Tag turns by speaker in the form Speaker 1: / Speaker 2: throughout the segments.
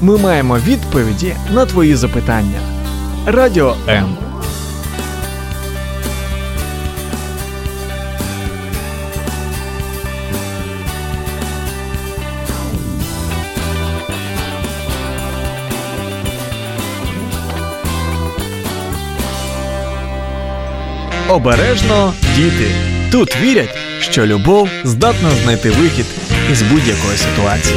Speaker 1: Ми маємо відповіді на твої запитання. Радіо М. Обережно діти. Тут вірять, що любов здатна знайти вихід із будь-якої ситуації.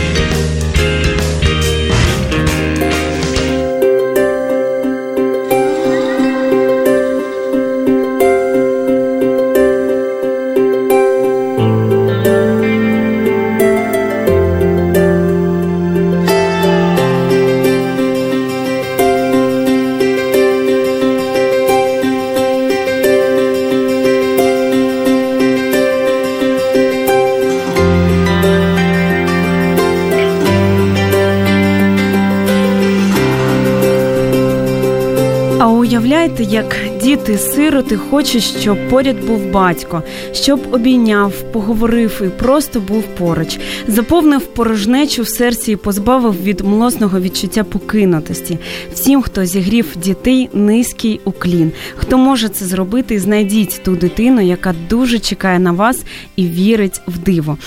Speaker 2: Як діти-сироти хочуть, щоб поряд був батько, щоб обійняв, поговорив і просто був поруч, заповнив порожнечу в серці і позбавив від млосного відчуття покинутості. Всім, хто зігрів дітей, низький уклін. Хто може це зробити, знайдіть ту дитину, яка дуже чекає на вас і вірить в диво.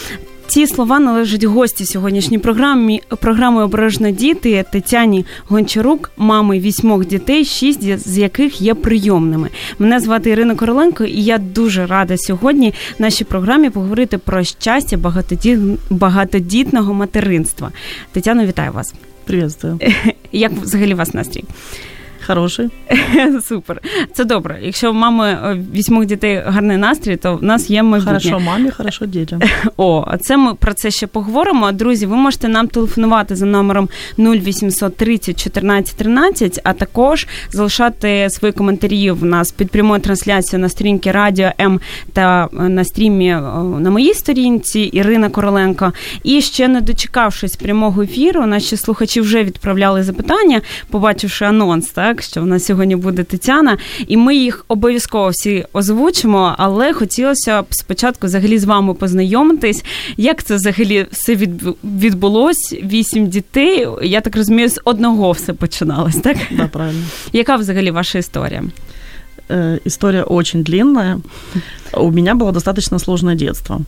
Speaker 2: Ці слова належать гості сьогоднішньої програми програми Обережно діти Тетяні Гончарук, мами вісьмох дітей, шість з яких є прийомними. Мене звати Ірина Короленко, і я дуже рада сьогодні в нашій програмі поговорити про щастя багатоді- багатодітного материнства. Тетяно, вітаю вас.
Speaker 3: Приветствую.
Speaker 2: Як взагалі у вас настрій?
Speaker 3: Хороший.
Speaker 2: Супер, це добре. Якщо в мами е, вісьмох дітей гарний настрій, то в нас є майбутнє.
Speaker 3: Хорошо мамі, хорошо дітям.
Speaker 2: О, а це ми про це ще поговоримо. Друзі, ви можете нам телефонувати за номером 0800 30 14 13, а також залишати свої коментарі в нас під прямою трансляцією на сторінці Радіо М та е, на стрімі е, на моїй сторінці Ірина Короленко. І ще не дочекавшись прямого ефіру, наші слухачі вже відправляли запитання, побачивши анонс, так що в нас сьогодні буде Тетяна, і ми їх обов'язково всі озвучимо. Але хотілося б спочатку взагалі з вами познайомитись. Як це взагалі все відбу- відбулось? Вісім дітей. Я так розумію, з одного все починалось, так?
Speaker 3: Да, правильно.
Speaker 2: Яка взагалі ваша історія?
Speaker 3: Э, история очень длинная. У меня было достаточно сложное детство.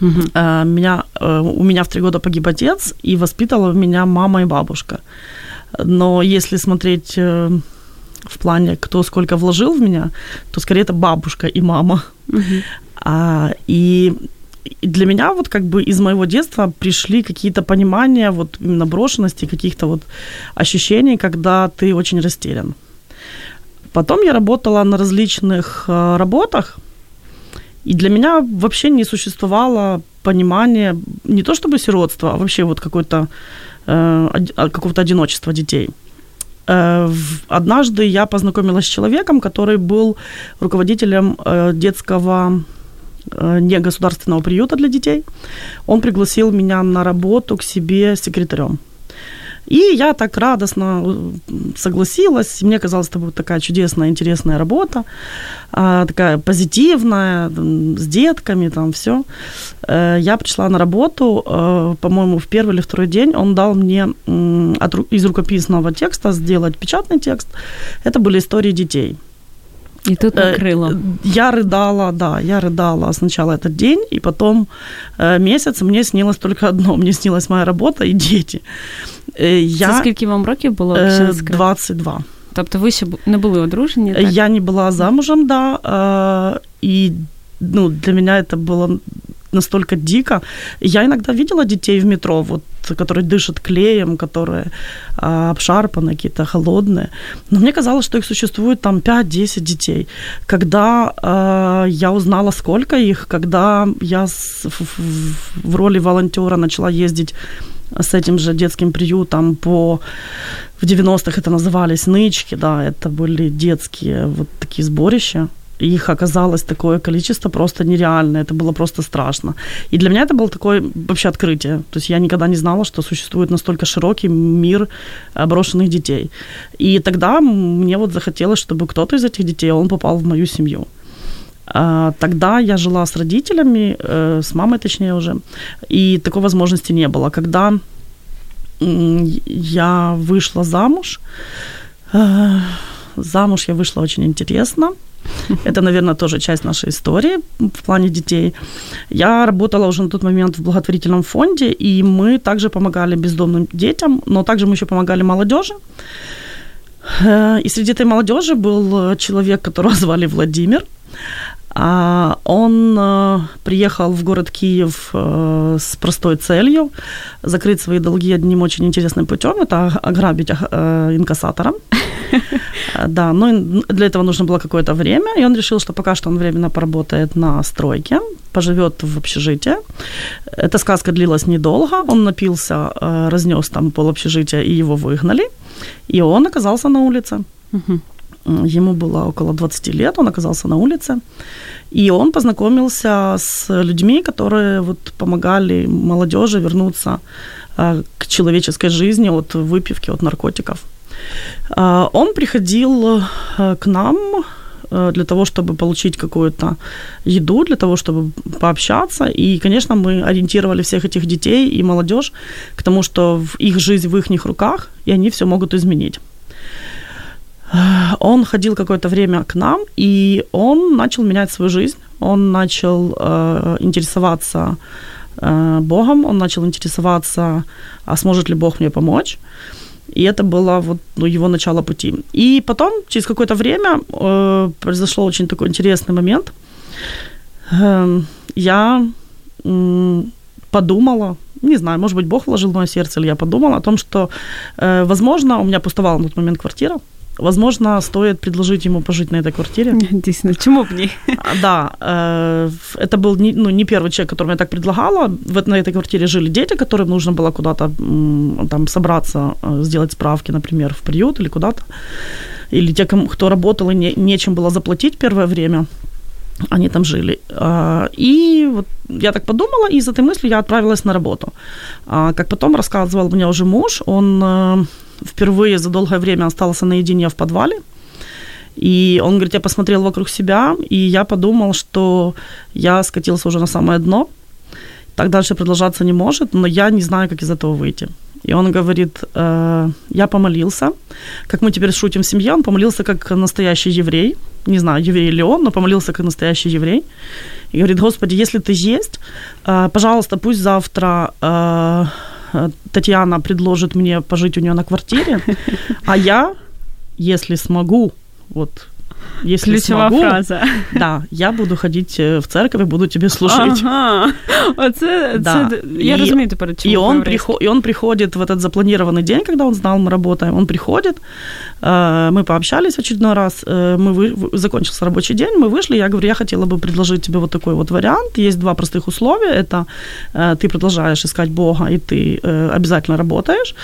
Speaker 2: Угу.
Speaker 3: Э, меня, э, у меня в три года погиб отец, и воспитывала меня мама и бабушка. Но если смотреть э, в плане, кто сколько вложил в меня, то скорее это бабушка и мама. А, и и для меня вот как бы из моего детства пришли какие-то понимания вот именно брошенности, каких-то вот ощущений, когда ты очень растерян. Потом я работала на различных э, работах, и для меня вообще не существовало понимания не то чтобы сиротства, а вообще вот какой-то какого-то одиночества детей. Э, Однажды я познакомилась с человеком, который был руководителем э, детского э, негосударственного приюта для детей. Он пригласил меня на работу к себе секретарем. И я так радостно э, согласилась. Мне казалось, это будет такая чудесная, интересная работа, а, такая позитивная, с детками, там все. Я пришла на работу, э, по-моему, в первый или второй день он дал мне из рукописного текста сделать печатный текст. Это были истории детей.
Speaker 2: І тут
Speaker 3: Э,
Speaker 2: накрило.
Speaker 3: Я рыдала, да, я рыдала сначала этот день, и потом э, месяц мне снилось только одно. Мне снилась моя работа и дети. Э,
Speaker 2: Це
Speaker 3: Я
Speaker 2: скільки вам років було? якщо не
Speaker 3: э,
Speaker 2: секрет?
Speaker 3: 22.
Speaker 2: Тобто ви ще бу- не були одружені? Так?
Speaker 3: Я не была замужем, да, э, и ну, для меня это было настолько дико. Я иногда видела детей в метро, вот, которые дышат клеем, которые а, обшарпаны, какие-то холодные. Но мне казалось, что их существует там 5-10 детей. Когда а, я узнала, сколько их, когда я с- в, в- в роли волонтера начала ездить с этим же детским приютом по в 90-х это назывались нычки, да, это были детские вот такие сборища. Их оказалось такое количество просто нереальное, это было просто страшно. И для меня это было такое вообще открытие. То есть я никогда не знала, что существует настолько широкий мир брошенных детей. И тогда мне вот захотелось, чтобы кто-то из этих детей, он попал в мою семью. А, Тогда я жила с родителями, э, с мамой точнее уже, и такой возможности не было. Когда я вышла замуж. Э, замуж я вышла очень интересно. Это, наверное, тоже часть нашей истории в плане детей. Я работала уже на тот момент в благотворительном фонде, и мы также помогали бездомным детям, но также мы еще помогали молодежи. Э, и среди этой молодежи был человек, которого звали Владимир. А, он э, приехал в город Киев э, с простой целью закрыть свои долги одним очень интересным путем. Это ограбить инкассатора. Да, но для этого нужно было какое-то время, и он решил, что пока что он временно поработает на стройке, поживет в общежитии. Эта сказка длилась недолго, он напился, разнес там пол общежития, и его выгнали, и он оказался на улице. Ему было около 20 лет, он оказался на улице. И он познакомился с людьми, которые вот помогали молодежи вернуться э, к человеческой жизни от выпивки, от наркотиков. Э, он приходил э, к нам для того, чтобы получить какую-то еду, для того, чтобы пообщаться. И, конечно, мы ориентировали всех этих детей и молодежь к тому, что их жизнь в их руках, и они все могут изменить он ходил какое-то время к нам, и он начал менять свою жизнь. Он начал э, интересоваться э, Богом, он начал интересоваться, а сможет ли Бог мне помочь. И это было вот ну, его начало пути. И потом, через какое-то время, э, произошел очень такой интересный момент. Э, я э, подумала, не знаю, может быть, Бог вложил в мое сердце, или я подумала о том, что, э, возможно, у меня пустовала на тот момент квартира, Возможно, стоит предложить ему пожить на этой квартире.
Speaker 2: Действительно, чему бы не?
Speaker 3: Да, э, это был не, ну, не первый человек, которому я так предлагала. В, на этой квартире жили дети, которым нужно было куда-то там собраться, э, сделать справки, например, в приют или куда-то. Или те, кто работал и не, нечем было заплатить первое время они там жили. А, и вот я так подумала, и из этой мысли я отправилась на работу. А, как потом рассказывал мне уже муж, он э, впервые за долгое время остался наедине в подвале. И он говорит, я посмотрел вокруг себя, и я подумал, что я скатился уже на самое дно. Так дальше продолжаться не может, но я не знаю, как из этого выйти. И он говорит, э, я помолился, как мы теперь шутим в семье, он помолился как настоящий еврей, не знаю, еврей ли он, но помолился как настоящий еврей. И говорит, Господи, если ты есть, э, пожалуйста, пусть завтра э, Татьяна предложит мне пожить у нее на квартире, а я, если смогу, вот если
Speaker 2: Ключова
Speaker 3: смогу,
Speaker 2: фраза.
Speaker 3: Да, я буду ходить в церковь и буду тебе служить.
Speaker 2: Ага. Оце,
Speaker 3: да.
Speaker 2: це, я
Speaker 3: и,
Speaker 2: розумію тепер,
Speaker 3: и он, приход, и он приходит в этот запланированный день, когда он знал, мы работаем, он приходит, э, мы пообщались в очередной раз, э, мы вы, закончился рабочий день, мы вышли, я говорю, я хотела бы предложить тебе вот такой вот вариант, есть два простых условия, это э, ты продолжаешь искать Бога, и ты обязательно работаешь,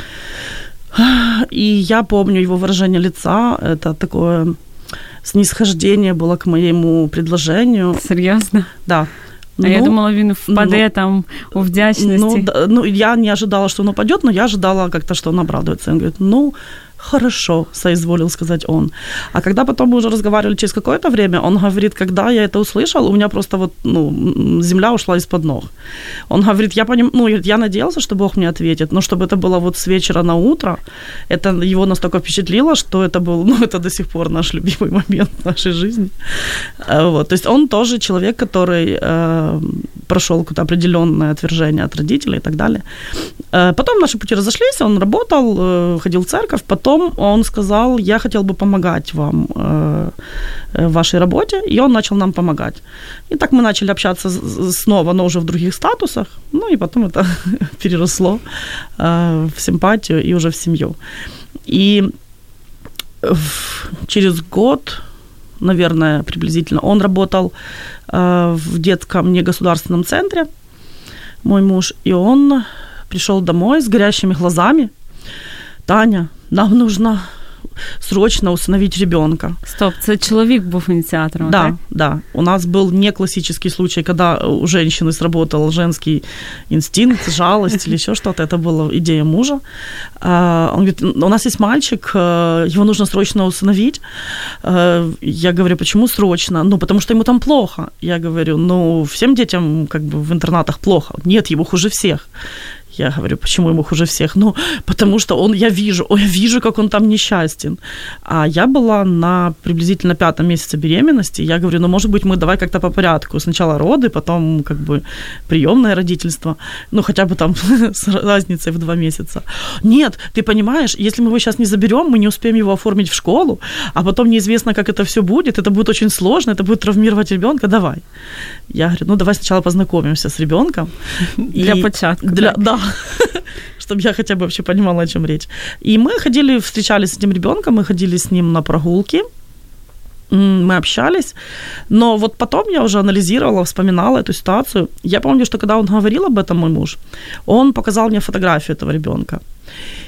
Speaker 3: и я помню его выражение лица, это такое снисхождение было к моему предложению.
Speaker 2: Серьезно?
Speaker 3: Да.
Speaker 2: А ну, я думала, він впаде ну, там у вдячности.
Speaker 3: Ну, да, ну, я не ожидала, что он упадет, но я ожидала как-то, что он обрадуется. Он говорит, ну, хорошо, соизволил сказать он. А когда потом мы уже разговаривали через какое-то время, он говорит, когда я это услышал, у меня просто вот, ну, земля ушла из-под ног. Он говорит, я поним, ну, я надеялся, что Бог мне ответит, но чтобы это было вот с вечера на утро, это его настолько впечатлило, что это был, ну, это до сих пор наш любимый момент нашей жизни. Э, вот, то есть он тоже человек, который э, прошел какое-то определенное отвержение от родителей и так далее. Э, потом наши пути разошлись, он работал, э, ходил в церковь, потом он сказал, я хотел бы помогать вам э, в вашей работе, и он начал нам помогать. И так мы начали общаться снова, но уже в других статусах, ну и потом это переросло в симпатию и уже в семью. И через год, наверное, приблизительно, он работал в детском негосударственном центре, мой муж, и он пришел домой с горящими глазами. Таня, нам нужно срочно усыновить ребенка.
Speaker 2: Стоп, це чоловік був ініціатором,
Speaker 3: да,
Speaker 2: так?
Speaker 3: Да, У нас был не классический случай, когда у женщины сработал женский инстинкт, жалость или еще что-то. Это была идея мужа. А, он говорит, у нас есть мальчик, э, его нужно срочно усыновить. Э, я говорю, почему срочно? Ну, потому что ему там плохо. Я говорю, ну, всем детям как бы в интернатах плохо. Нет, его хуже всех. Я говорю, почему ему хуже всех? Ну, потому что он, я вижу, о, я вижу, как он там несчастен. А я была на приблизительно пятом месяце беременности. Я говорю, ну, может быть, мы давай как-то по порядку. Сначала роды, потом как бы приемное родительство. Ну, хотя бы там с разницей в два месяца. Нет, ты понимаешь, если мы его сейчас не заберем, мы не успеем его оформить в школу, а потом неизвестно, как это все будет. Это будет очень сложно, это будет травмировать ребенка. Давай. Я говорю, ну, давай сначала познакомимся с ребенком.
Speaker 2: Для початку.
Speaker 3: Для, да. Чтобы я хотя бы вообще понимала, о чем речь. И мы ходили, встречались с этим ребенком, мы ходили с ним на прогулки мы общались, но вот потом я уже анализировала, вспоминала эту ситуацию. Я помню, что когда он говорил об этом, мой муж, он показал мне фотографию этого ребенка.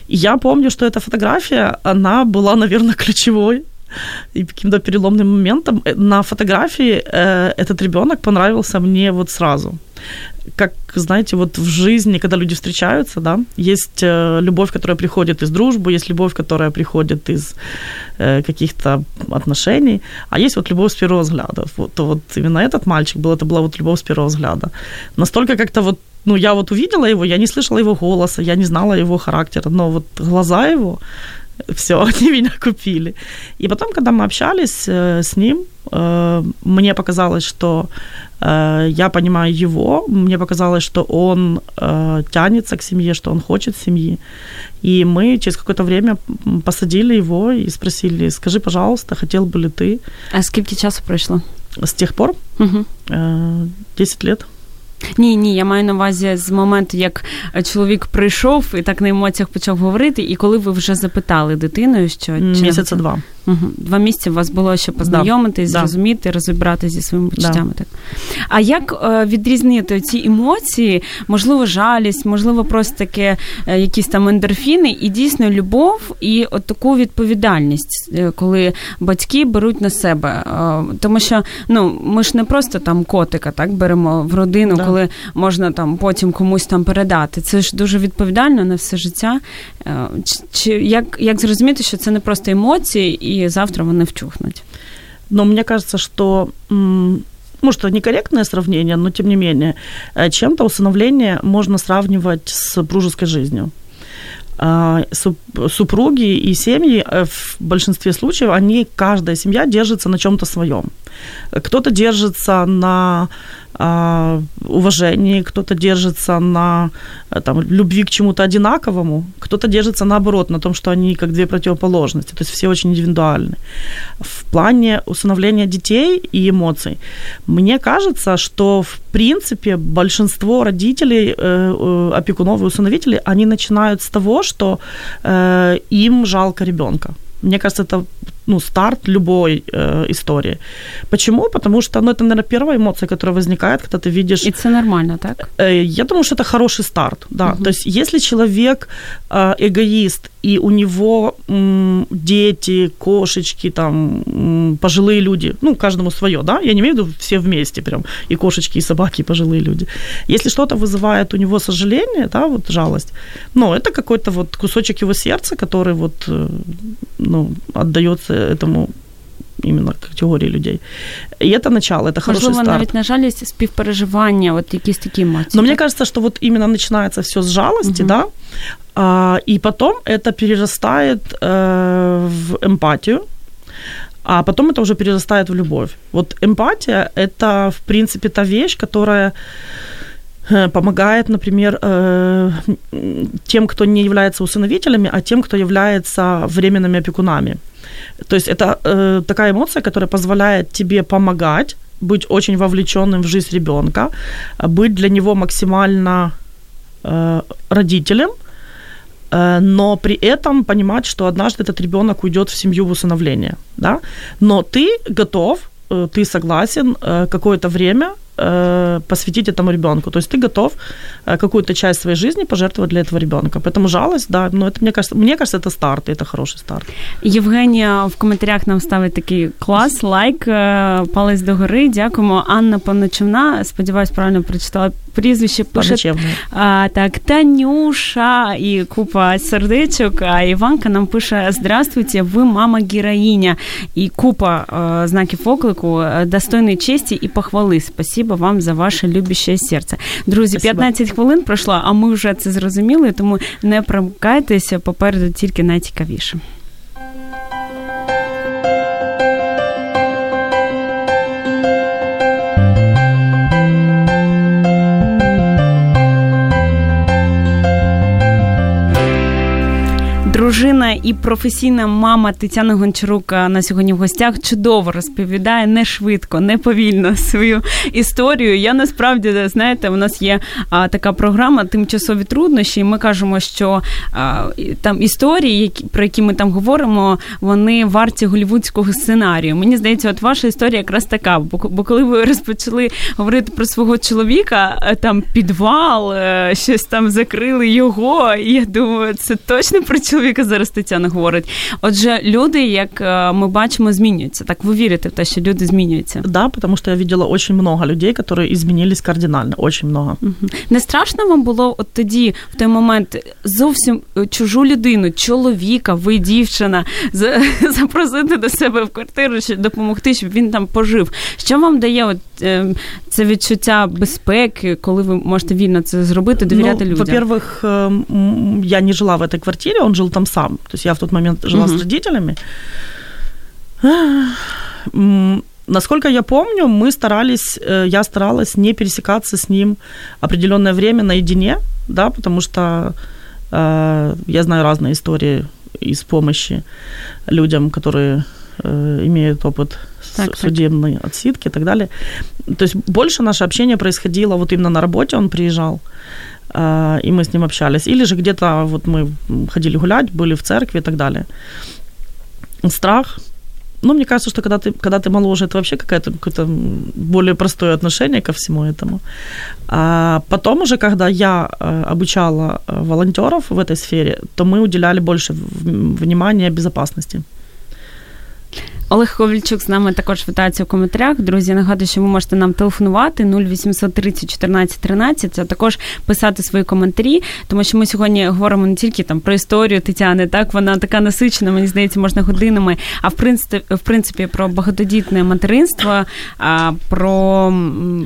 Speaker 3: И я помню, что эта фотография, она была, наверное, ключевой и каким-то переломным моментом. На фотографии э, этот ребенок понравился мне вот сразу как, знаете, вот в жизни, когда люди встречаются, да, есть э, любовь, которая приходит из дружбы, есть любовь, которая приходит из э, каких-то отношений, а есть вот любовь с первого взгляда. Вот, вот именно этот мальчик был, это была вот любовь с первого взгляда. Настолько как-то вот, ну, я вот увидела его, я не слышала его голоса, я не знала его характера, но вот глаза его, все, они меня купили. И потом, когда мы общались э, с ним, мне показалось, что э, я понимаю его, мне показалось, что он тянется к семье, что он хочет семьи. И мы через какое-то время посадили его и спросили, скажи, пожалуйста, хотел бы ли ты...
Speaker 2: А сколько часу прошло?
Speaker 3: С тех пор?
Speaker 2: Угу.
Speaker 3: 10 лет.
Speaker 2: Ні, ні, я маю на увазі з моменту, як чоловік прийшов і так на емоціях почав говорити, і коли ви вже запитали дитиною, що
Speaker 3: місяця два.
Speaker 2: Угу. Два місяці у вас було ще познайомитись, да. зрозуміти, розібратися зі своїми почуттями. Да. Так. А як е, відрізнити ці емоції, можливо, жалість, можливо, просто таке е, якісь там ендорфіни, і дійсно любов, і от таку відповідальність, е, коли батьки беруть на себе. Тому що ну, ми ж не просто там котика так беремо в родину, да. коли можна там потім комусь там передати. Це ж дуже відповідально на все життя. Чи як, як зрозуміти, що це не просто емоції? і и завтра вони вчухнуть.
Speaker 3: Но мне кажется, что может, это некорректное сравнение, но тем не менее, э, чем-то усыновление можно сравнивать с супружеской жизнью. А, супруги и семьи э, в большинстве случаев, они, каждая семья держится на чем-то своем. Кто-то держится на а, уважении, кто-то держится на э, там, любви к чему-то одинаковому, кто-то держится наоборот, на том, что они как две противоположности, то есть все очень индивидуальны. В плане усыновления детей и эмоций, мне кажется, что в принципе большинство родителей, э, э, опекунов и усыновителей, они начинают с того, что им жалко ребенка. Мне кажется, это ну, старт любой э, истории. Почему? Потому что, ну, это, наверное, первая эмоция, которая возникает, когда ты видишь...
Speaker 2: И это нормально, так?
Speaker 3: Э, я думаю, что это хороший старт, да. Угу. То есть, если человек э, эгоист, и у него м, дети, кошечки, там, м, пожилые люди, ну, каждому свое, да, я не имею в виду все вместе прям, и кошечки, и собаки, и пожилые люди. Если что-то вызывает у него сожаление, да, вот жалость, ну, это какой-то вот кусочек его сердца, который вот, э, ну, отдается этому іменно категорії людей. І це начало, це хороший
Speaker 2: Можливо,
Speaker 3: старт.
Speaker 2: навіть на жалість співпереживання, от якісь такі емоції.
Speaker 3: Но мне кажется, что вот именно начинается все с жалости, угу. да, а, и потом это перерастает э, в эмпатию, а потом это уже перерастает в любовь. Вот эмпатия – это, в принципе, та вещь, которая э, помогает, например, э, тем, кто не является усыновителями, а тем, кто является временными опекунами. То есть это э, такая эмоция, которая позволяет тебе помогать, быть очень вовлеченным в жизнь ребенка, быть для него максимально э, родителем, э, но при этом понимать, что однажды этот ребенок уйдет в семью в усыновление, да, но ты готов, э, ты согласен э, какое-то время э, посвятить этому ребенку. То есть ты готов э, какую-то часть своей жизни пожертвовать для этого ребенка. Поэтому жалость, да, но это мне кажется, мне кажется, это старт, это хороший старт.
Speaker 2: Євгенія в коментарях нам ставить такий клас, лайк, палець догори. Дякуємо. Анна Паночевна, сподіваюсь, правильно прочитала прізвище пише а, так, Танюша і купа сердечок. А Іванка нам пише: Здравствуйте, ви мама героїня. І купа а, знаків оклику, достойної честі і похвали. Спасибо Спасибо вам за ваше любяще серце. Друзі,
Speaker 3: Спасибо.
Speaker 2: 15 хвилин пройшло, а ми вже це зрозуміли, тому не промикайтеся, попереду тільки найцікавіше. Дружина і професійна мама Тетяна Гончарук на сьогодні в гостях чудово розповідає не швидко, не повільно свою історію. Я насправді знаєте, у нас є а, така програма Тимчасові труднощі. і Ми кажемо, що а, там історії, які про які ми там говоримо, вони варті голівудського сценарію. Мені здається, от ваша історія якраз така. Бо, бо коли ви розпочали говорити про свого чоловіка, е, там підвал, е, щось там закрили його. І я думаю, це точно про чоловіка зараз Тетяна говорить. Отже, люди, як е, ми бачимо, змінюються. Так ви вірите в те, що люди змінюються?
Speaker 3: Да, потому что я видела очень много людей, которые изменились кардинально, очень много.
Speaker 2: Мгм. Не страшно вам було от тоді, в той момент, зовсім е, чужу людину, чоловіка, ви дівчина, за- запросити до себе в квартиру, щоб допомогти, щоб він там пожив. Що вам дає от, це відчуття безпеки, коли ви можете вільно це зробити, довіряти
Speaker 3: ну,
Speaker 2: людям?
Speaker 3: Во-первых, эм, я не жила в этой квартире, он жил там сам. То есть я в тот момент жила
Speaker 2: Мгм.
Speaker 3: с родителями. М, Насколько я помню, мы старались, э, я старалась не пересекаться с ним определенное время наедине, да, потому что э, я знаю разные истории из помощи людям, которые э, имеют опыт
Speaker 2: так, так.
Speaker 3: судебной отсидки и так далее. То есть больше наше общение происходило вот именно на работе, он приезжал, э, и мы с ним общались. Или же где-то вот мы ходили гулять, были в церкви и так далее. Страх. Ну, мне кажется, что когда ты, когда ты моложе, это вообще какое-то, какое-то более простое отношение ко всему этому. А потом уже, когда я э, обучала э, волонтеров в этой сфере, то мы уделяли больше внимания безопасности.
Speaker 2: Олег Ковальчук з нами також вітається в коментарях. Друзі, нагадую, що ви можете нам телефонувати 0800 30 14 13, а також писати свої коментарі, тому що ми сьогодні говоримо не тільки там про історію Тетяни, так вона така насичена, мені здається, можна годинами. А в принципі, в принципі, про багатодітне материнство, а, про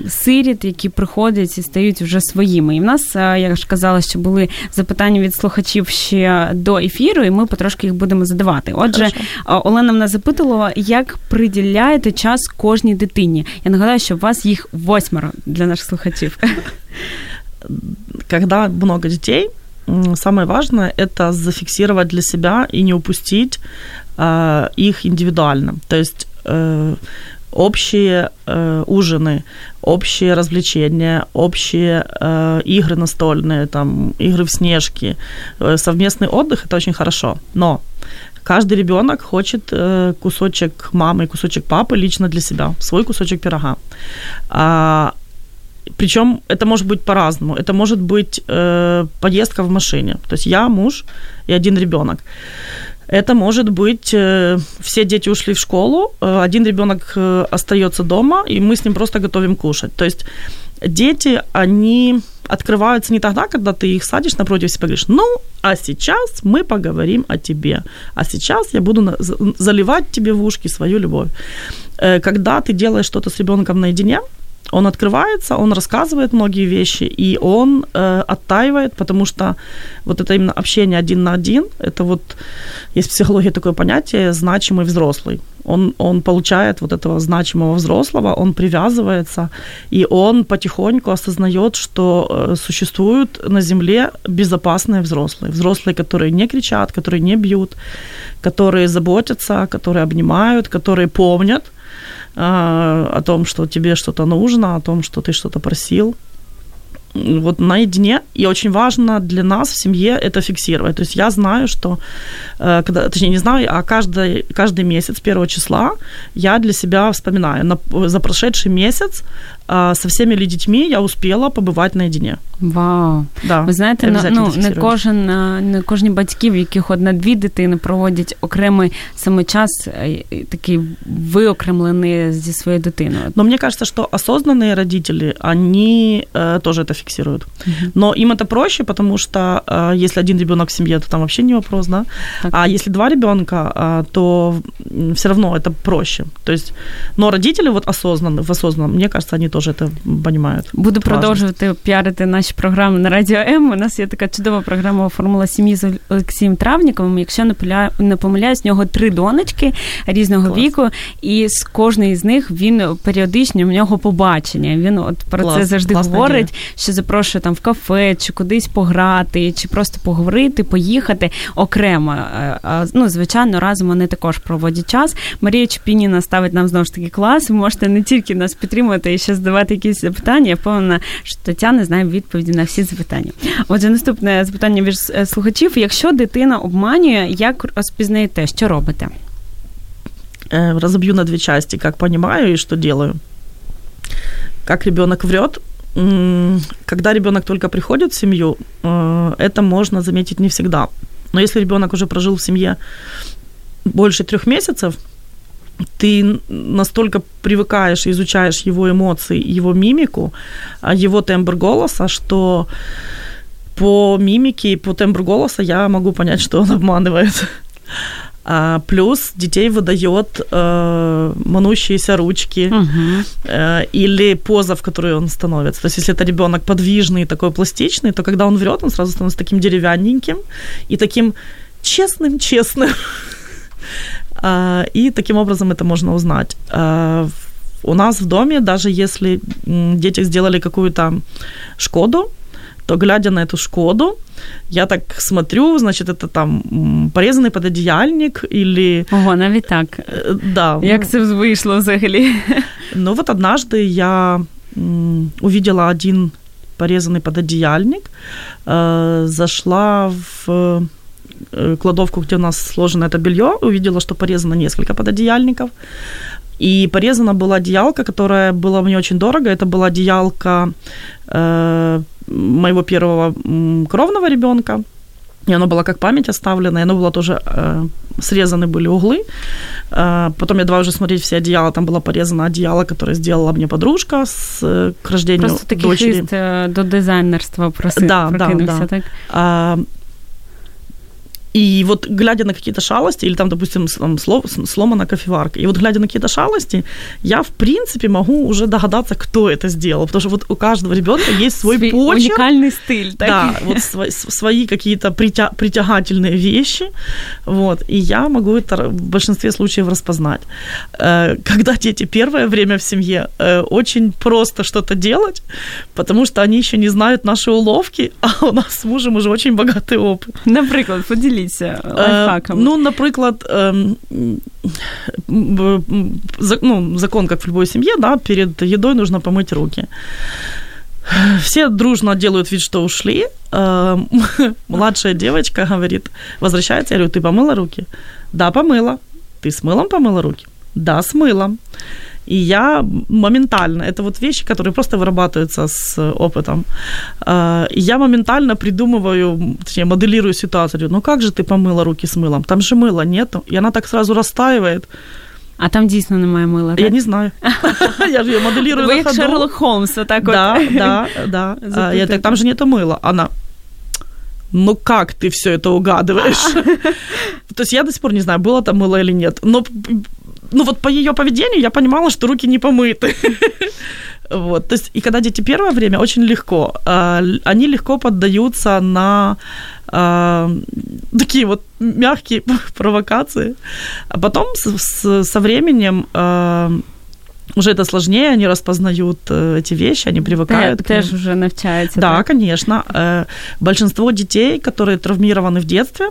Speaker 2: сиріт, які приходять і стають вже своїми. І в нас, я ж казала, що були запитання від слухачів ще до ефіру, і ми потрошки їх будемо задавати. Отже,
Speaker 3: Хорошо.
Speaker 2: а, Олена мене запитувала, як приділяєте час кожній дитині. Я нагадаю, що у вас їх восьмеро для наших слухачів.
Speaker 3: когда много детей, м, самое важное это зафиксировать для себя и не упустить э, их индивидуально. То есть э, общие э, ужины, общие развлечения, общие э, игры настольные, там, игры в снежки, э, совместный отдых это очень хорошо. Но каждый ребенок хочет э, кусочек мамы, кусочек папы лично для себя, свой кусочек пирога. А, причем это может быть по-разному. Это может быть э, поездка в машине. То есть я муж и один ребенок. Это может быть э, все дети ушли в школу, э, один ребенок э, остается дома, и мы с ним просто готовим кушать. То есть дети, они открываются не тогда, когда ты их садишь напротив себя и говоришь, ну, а сейчас мы поговорим о тебе, а сейчас я буду заливать тебе в ушки свою любовь. Э, Когда ты делаешь что-то с ребенком наедине, он открывается, он рассказывает многие вещи, и он э, оттаивает, потому что вот это именно общение один на один, это вот есть в психологии такое понятие значимый взрослый. Он, он получает вот этого значимого взрослого, он привязывается, и он потихоньку осознает, что э, существуют на Земле безопасные взрослые. Взрослые, которые не кричат, которые не бьют, которые заботятся, которые обнимают, которые помнят, о том, что тебе что-то нужно, о том, что ты что-то просил. Вот наедине, и очень важно для нас в семье это фиксировать. То есть я знаю, что, э, когда, точнее не знаю, а каждый, каждый месяц, первого числа, я для себя вспоминаю, на, за прошедший месяц со всеми ли детьми я успела побывать наедине.
Speaker 2: Вау.
Speaker 3: Да,
Speaker 2: Ви знаєте,
Speaker 3: я
Speaker 2: на-
Speaker 3: обязательно
Speaker 2: ну, не
Speaker 3: фиксирую.
Speaker 2: кожен е, не кожні батьки, в яких одна-дві дитини проводять окремий саме час, е, е, такий виокремлений зі своєю дитиною.
Speaker 3: Но мне кажется, что осознанные родители, они э, тоже это фиксируют. Но им это проще, потому что э, если один ребенок в семье, то там вообще не вопрос, да.
Speaker 2: Так.
Speaker 3: А если два ребенка, э, то все равно это проще. То есть, но родители вот осознанные, в осознанном, мне кажется, они тоже тоже это понимают.
Speaker 2: Буду важность. продовжувати піарити наші програми на Радіо М. У нас є така чудова програма Формула сім'ї з Олексієм Травніковим. Якщо не помиляюсь, в нього три донечки різного Клас. віку, і з кожної з них він періодично в нього побачення. Він от про Клас. це завжди Класна говорить, ідея. що запрошує там в кафе, чи кудись пограти, чи просто поговорити, поїхати окремо. Ну, звичайно, разом вони також проводять час. Марія Чупініна ставить нам знову ж таки клас. Ви можете не тільки нас підтримувати і ще задавати якісь запитання. Я впевнена, що Тетяна знає відповіді на всі запитання. Отже, наступне запитання від е, слухачів: якщо дитина обманює, як розпізнаєте, що робите?
Speaker 3: Е, разобью на две части, как понимаю и что делаю. Как ребенок врет, когда ребенок только приходит в семью, э, это можно заметить не всегда. Но если ребенок уже прожил в семье больше трех месяцев, ты настолько привыкаешь, изучаешь его эмоции, его мимику, а, его тембр голоса, что по мимике и по тембру голоса я могу понять, что он обманывает. А, плюс детей выдает э, манущиеся ручки угу. э, или поза, в которой он становится. То есть, если это ребенок подвижный, такой пластичный, то когда он врет, он сразу становится таким деревянненьким и таким честным-честным. А, и таким образом это можно узнать. А, у нас в доме, даже если дети сделали какую-то Шкоду, то глядя на эту Шкоду, я так смотрю, значит, это там порезанный пододеяльник или...
Speaker 2: Ого, навіть так.
Speaker 3: Э, да.
Speaker 2: Як це вийшло взагалі?
Speaker 3: Ну вот однажды я увидела один порезанный пододеяльник, э, зашла в кладовку, где у нас сложено это белье, увидела, что порезано несколько пододеяльников. И порезана была одеялка, которая была мне очень дорого. Это была одеялка э, моего первого кровного ребенка. И оно было как память оставлено, и оно было тоже э, срезаны были углы. Э, потом я давай уже смотреть все одеяла, там было порезано одеяло, которое сделала мне подружка с, э, к рождению
Speaker 2: Просто дочери. хист э, до дизайнерства проси, да, да, да. так?
Speaker 3: А, и вот глядя на какие-то шалости, или там, допустим, там, сломана кофеварка, и вот глядя на какие-то шалости, я, в принципе, могу уже догадаться, кто это сделал, потому что вот у каждого ребенка есть свой, свой почерк.
Speaker 2: Уникальный стиль. Так?
Speaker 3: Да, вот свои, свои какие-то притя- притягательные вещи, вот, и я могу это в большинстве случаев распознать. Э, когда дети первое время в семье, э, очень просто что-то делать, потому что они еще не знают наши уловки, а у нас с мужем уже очень богатый опыт.
Speaker 2: Например, поделитесь поділіться лайфхаком?
Speaker 3: Ну, наприклад, ну, закон, как в любой семье, да, перед едой нужно помыть руки. Все дружно делают вид, что ушли. Младшая девочка говорит, возвращается, я говорю, ты помыла руки? Да, помыла. Ты с мылом помыла руки? Да, с мылом. И я моментально, это вот вещи, которые просто вырабатываются с опытом, а, я моментально придумываю, точнее, моделирую ситуацию. Ну как же ты помыла руки с мылом? Там же мыла нету. И она так сразу растаивает.
Speaker 2: А там дійсно немає мила,
Speaker 3: так? Я не знаю. Я же ее моделирую
Speaker 2: Вы як Шерлок Холмс, так
Speaker 3: вот. Да, да, да. А, я так, там же нету мыла. Она, ну как ты все это угадываешь? То есть я до сих пор не знаю, было там мыло или нет. Но ну вот по ее поведению я понимала, что руки не помыты. Вот, то есть, и когда дети первое время, очень легко, э, они легко поддаются на э, такие вот мягкие провокации, а потом с, с, со временем э, уже это сложнее, они распознают э, эти вещи, они привыкают.
Speaker 2: Ты, теж уже навчаются.
Speaker 3: Да, так? конечно. Э, большинство детей, которые травмированы в детстве,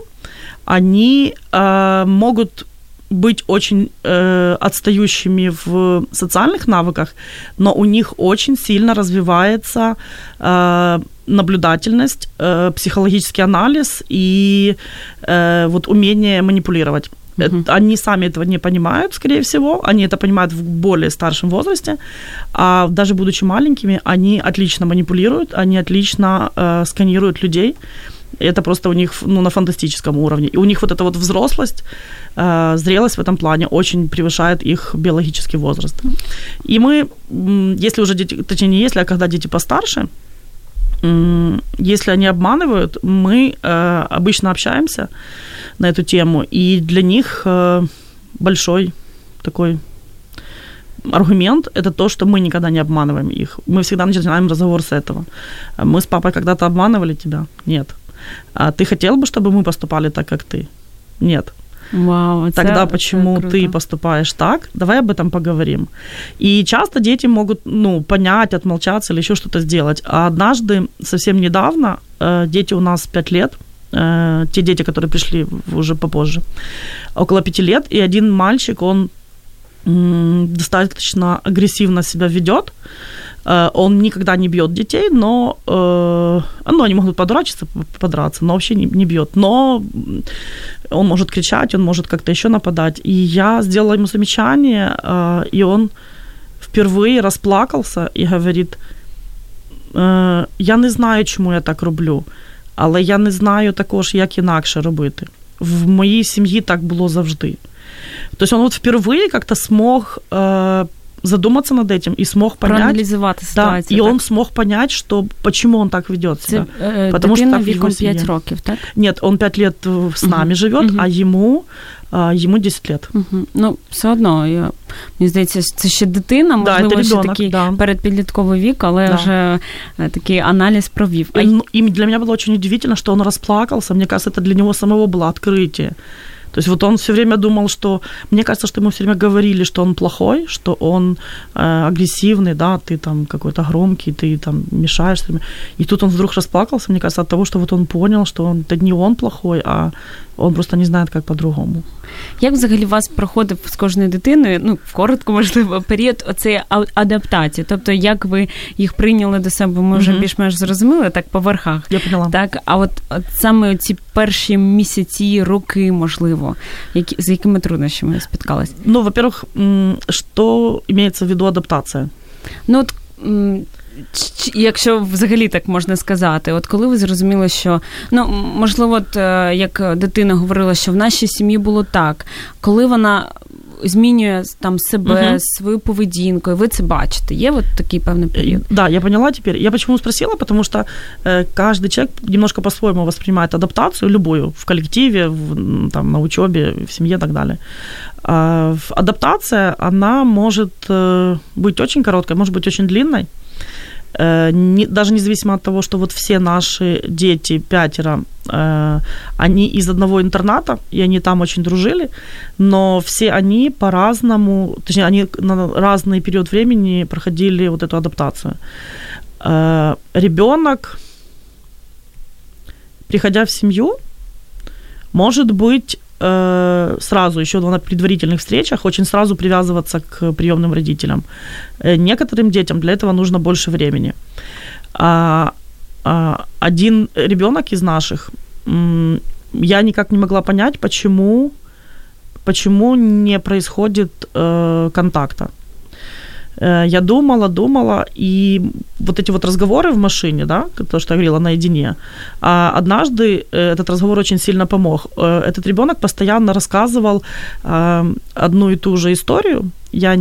Speaker 3: они э, могут быть очень э, отстающими в социальных навыках, но у них очень сильно развивается э, наблюдательность, э, психологический анализ и э, вот умение манипулировать. Uh-huh. Они сами этого не понимают, скорее всего. Они это понимают в более старшем возрасте. А даже будучи маленькими, они отлично манипулируют, они отлично э, сканируют людей. Это просто у них ну, на фантастическом уровне. И у них вот эта вот взрослость, э, зрелость в этом плане очень превышает их биологический возраст. И мы, если уже дети, точнее не если, а когда дети постарше, если они обманывают, мы э, обычно общаемся на эту тему, и для них э, большой такой аргумент – это то, что мы никогда не обманываем их. Мы всегда начинаем разговор с этого. Мы с папой когда-то обманывали тебя? Нет. А ты хотел бы, чтобы мы поступали так, как ты? Нет.
Speaker 2: Вау,
Speaker 3: Тогда почему ты поступаешь так? Давай об этом поговорим. И часто дети могут ну, понять, отмолчаться или еще что-то сделать. А однажды, совсем недавно, э, дети у нас 5 лет, э, те дети, которые пришли уже попозже, около 5 лет, и один мальчик, он достаточно агрессивно себя ведет. Э, он никогда не бьет детей, но э, ну, они могут подурачиться, подраться, но вообще не, не бьет. Но он может кричать, он может как-то еще нападать. И я сделала ему замечание, э, и он впервые расплакался и говорит, я не знаю, чому я так роблю, але я не знаю також, як інакше робити. В моїй сім'ї так було завжди. То есть он вот впервые как-то смог э, задуматься над этим и смог понять...
Speaker 2: Проанализовать ситуацию.
Speaker 3: Да, и так? он смог понять, что, почему он так ведет себя.
Speaker 2: Це, э, потому что так віком 5 років, так?
Speaker 3: Нет, он 5 лет с нами угу. живет, угу. а ему йому 10 лет.
Speaker 2: Угу. Ну, все одно, я, мені здається, це ще дитина, можливо,
Speaker 3: да,
Speaker 2: ще
Speaker 3: ребенок,
Speaker 2: такий
Speaker 3: да.
Speaker 2: передпідлітковий вік, але да. вже такий аналіз провів.
Speaker 3: И, и для меня было очень удивительно, что он расплакался. Мне кажется, это для него самого было открытие. То есть вот он все время думал, что... Мне кажется, что ему все время говорили, что он плохой, что он э, агрессивный, да, ты там какой-то громкий, ты там мешаешь. И тут он вдруг расплакался, мне кажется, от того, что вот он понял, что он, это не он плохой, а он просто не знає, як по-другому.
Speaker 2: Як взагалі у вас проходив з кожною дитиною, ну коротко, можливо, період оцеї адаптації? Тобто, як ви їх прийняли до себе, ми вже більш-менш зрозуміли, так по верхах.
Speaker 3: Я поняла.
Speaker 2: Так, а от, от саме ці перші місяці, роки, можливо, які, з якими труднощами спіткалися?
Speaker 3: Ну, во-первых, що мається в виду адаптація?
Speaker 2: Ну, от якщо взагалі так можна сказати, от коли ви зрозуміли, що ну можливо, от е, як дитина говорила, що в нашій сім'ї було так, коли вона. Змінює там себе, угу. свою поведінку, и вы это бачите. Є вот такий певний период?
Speaker 3: Да, я поняла теперь. Я почему спросила, потому что э, каждый человек немножко по-своему воспринимает адаптацию, любую, в коллективе, в, там, на учебе, в семье и так далее. А, адаптация, она может э, быть очень короткой, может быть очень длинной. Э, не, даже независимо от того, что вот все наши дети, пятеро, э, они из одного интерната, и они там очень дружили, но все они по-разному, точнее, они на разный период времени проходили вот эту адаптацию. Э, ребенок, приходя в семью, может быть Э, сразу, еще на предварительных встречах, очень сразу привязываться к приемным родителям. Э, некоторым детям для этого нужно больше времени. А, а, один ребенок из наших, я никак не могла понять, почему, почему не происходит э, контакта. Э, я думала, думала, и вот эти вот разговоры в машине, да, то, что я говорила, наедине, а однажды э, этот разговор очень сильно помог. Э, этот ребенок постоянно рассказывал одну и ту же историю, я,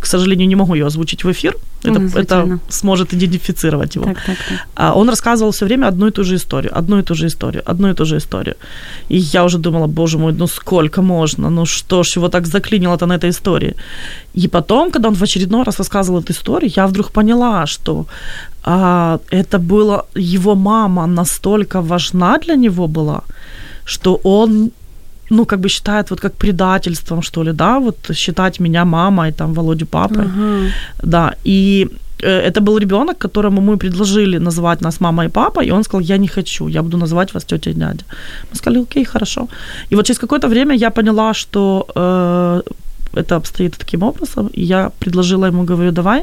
Speaker 3: к сожалению, не могу ее озвучить в эфир. Это, mm, это сможет идентифицировать его.
Speaker 2: Так, так, так.
Speaker 3: А он рассказывал все время одну и ту же историю, одну и ту же историю, одну и ту же историю. И я уже думала, боже мой, ну сколько можно? Ну что ж, его так заклинило-то на этой истории. И потом, когда он в очередной раз рассказывал эту историю, я вдруг поняла, что а, это было его мама настолько важна для него была, что он ну, как бы считает вот как предательством, что ли, да, вот считать меня мамой, там, Володю папой, uh-huh. да, и э, это был ребенок, которому мы предложили называть нас мама и папа, и он сказал, я не хочу, я буду называть вас тетя и дядя. Мы сказали, окей, хорошо. И вот через какое-то время я поняла, что э, это обстоит таким образом, и я предложила ему, говорю, давай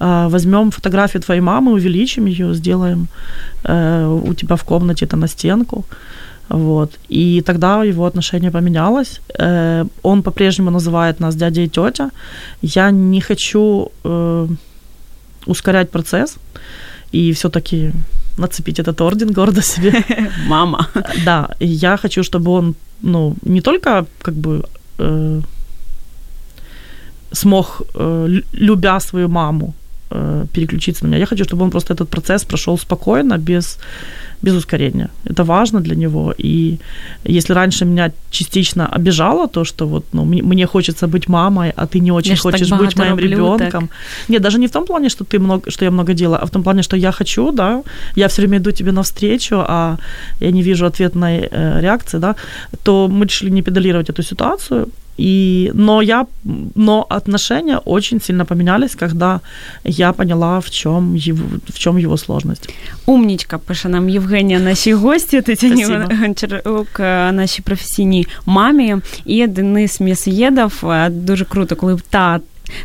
Speaker 3: э, возьмем фотографию твоей мамы, увеличим ее, сделаем э, у тебя в комнате это на стенку, вот. И тогда его отношение поменялось. Э, он по-прежнему называет нас дядя и тетя. Я не хочу э, ускорять процесс и все-таки нацепить этот орден гордо себе.
Speaker 2: Мама.
Speaker 3: Да, я хочу, чтобы он, ну, не только как бы э, смог, э, любя свою маму, э, переключиться на меня. Я хочу, чтобы он просто этот процесс прошел спокойно, без без ускорения. Это важно для него. И если раньше меня частично обижало то, что вот, ну, мне хочется быть мамой, а ты не очень я хочешь быть моим ребенком. Нет, даже не в том плане, что ты много, что я много делаю, а в том плане, что я хочу, да, я все время иду тебе навстречу, а я не вижу ответной э, реакции, да, то мы решили не педалировать эту ситуацию, и, но я, но отношения очень сильно поменялись, когда я поняла, в чем его, в чем его сложность.
Speaker 2: Умничка, пише нам Євгенія, наші гості, Тетяні Гончарук, нашій професійній мамі, і Денис М'ясоєдов. Дуже круто, коли та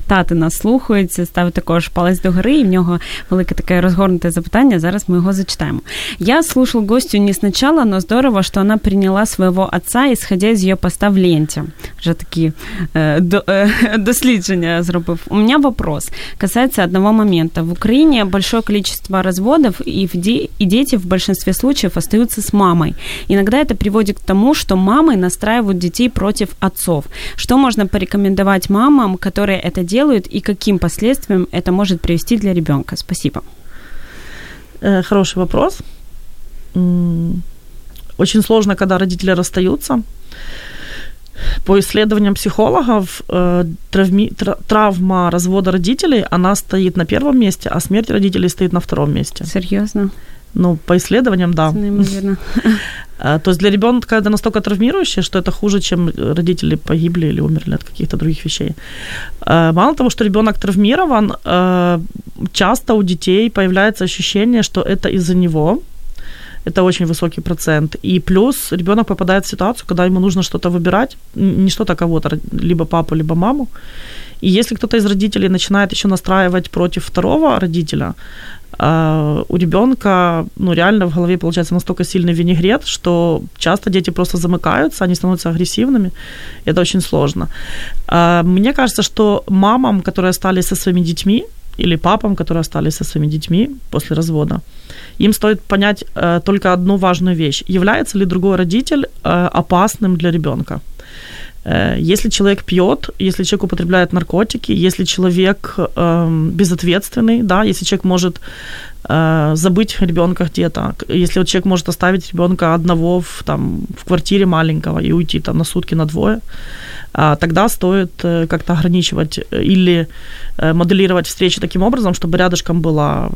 Speaker 2: тати нас слухаються, ставить також палець до гори, і в нього велике таке розгорнуте запитання. Зараз ми його зачитаємо. Я слушал гостю не сначала, но здорово, что она приняла своего отца, исходя из ее поста в ленте. Вже такі э, до, э, дослідження зробив. У меня вопрос касается одного момента. В Украине большое количество разводов, и, в де- и дети в большинстве случаев остаются с мамой. Иногда это приводит к тому, что мамы настраивают детей против отцов. Что можно порекомендовать мамам, которые это делают и каким последствиям это может привести для ребенка? Спасибо.
Speaker 3: Э, хороший вопрос. Очень сложно, когда родители расстаются. По исследованиям психологов, э, травми, травма развода родителей, она стоит на первом месте, а смерть родителей стоит на втором месте.
Speaker 2: Серьезно?
Speaker 3: Ну, по исследованиям, да.
Speaker 2: Наверное.
Speaker 3: А, то есть для ребенка это настолько травмирующее, что это хуже, чем родители погибли или умерли от каких-то других вещей. А, мало того, что ребенок травмирован, а, часто у детей появляется ощущение, что это из-за него, это очень высокий процент. И плюс ребенок попадает в ситуацию, когда ему нужно что-то выбирать, не что-то кого-то, либо папу, либо маму. И если кто-то из родителей начинает еще настраивать против второго родителя, у ребенка, ну, реально в голове получается настолько сильный винегрет, что часто дети просто замыкаются, они становятся агрессивными. Это очень сложно. А, мне кажется, что мамам, которые остались со своими детьми, или папам, которые остались со своими детьми после развода, им стоит понять э, только одну важную вещь. Является ли другой родитель э, опасным для ребенка? Э, если человек пьет, если человек употребляет наркотики, если человек э, безответственный, да, если человек может забыть ребенка где-то, если вот человек может оставить ребенка одного в, там, в квартире маленького и уйти там на сутки, на двое, э, тогда стоит э, как-то ограничивать или э, моделировать встречи таким образом, чтобы рядышком была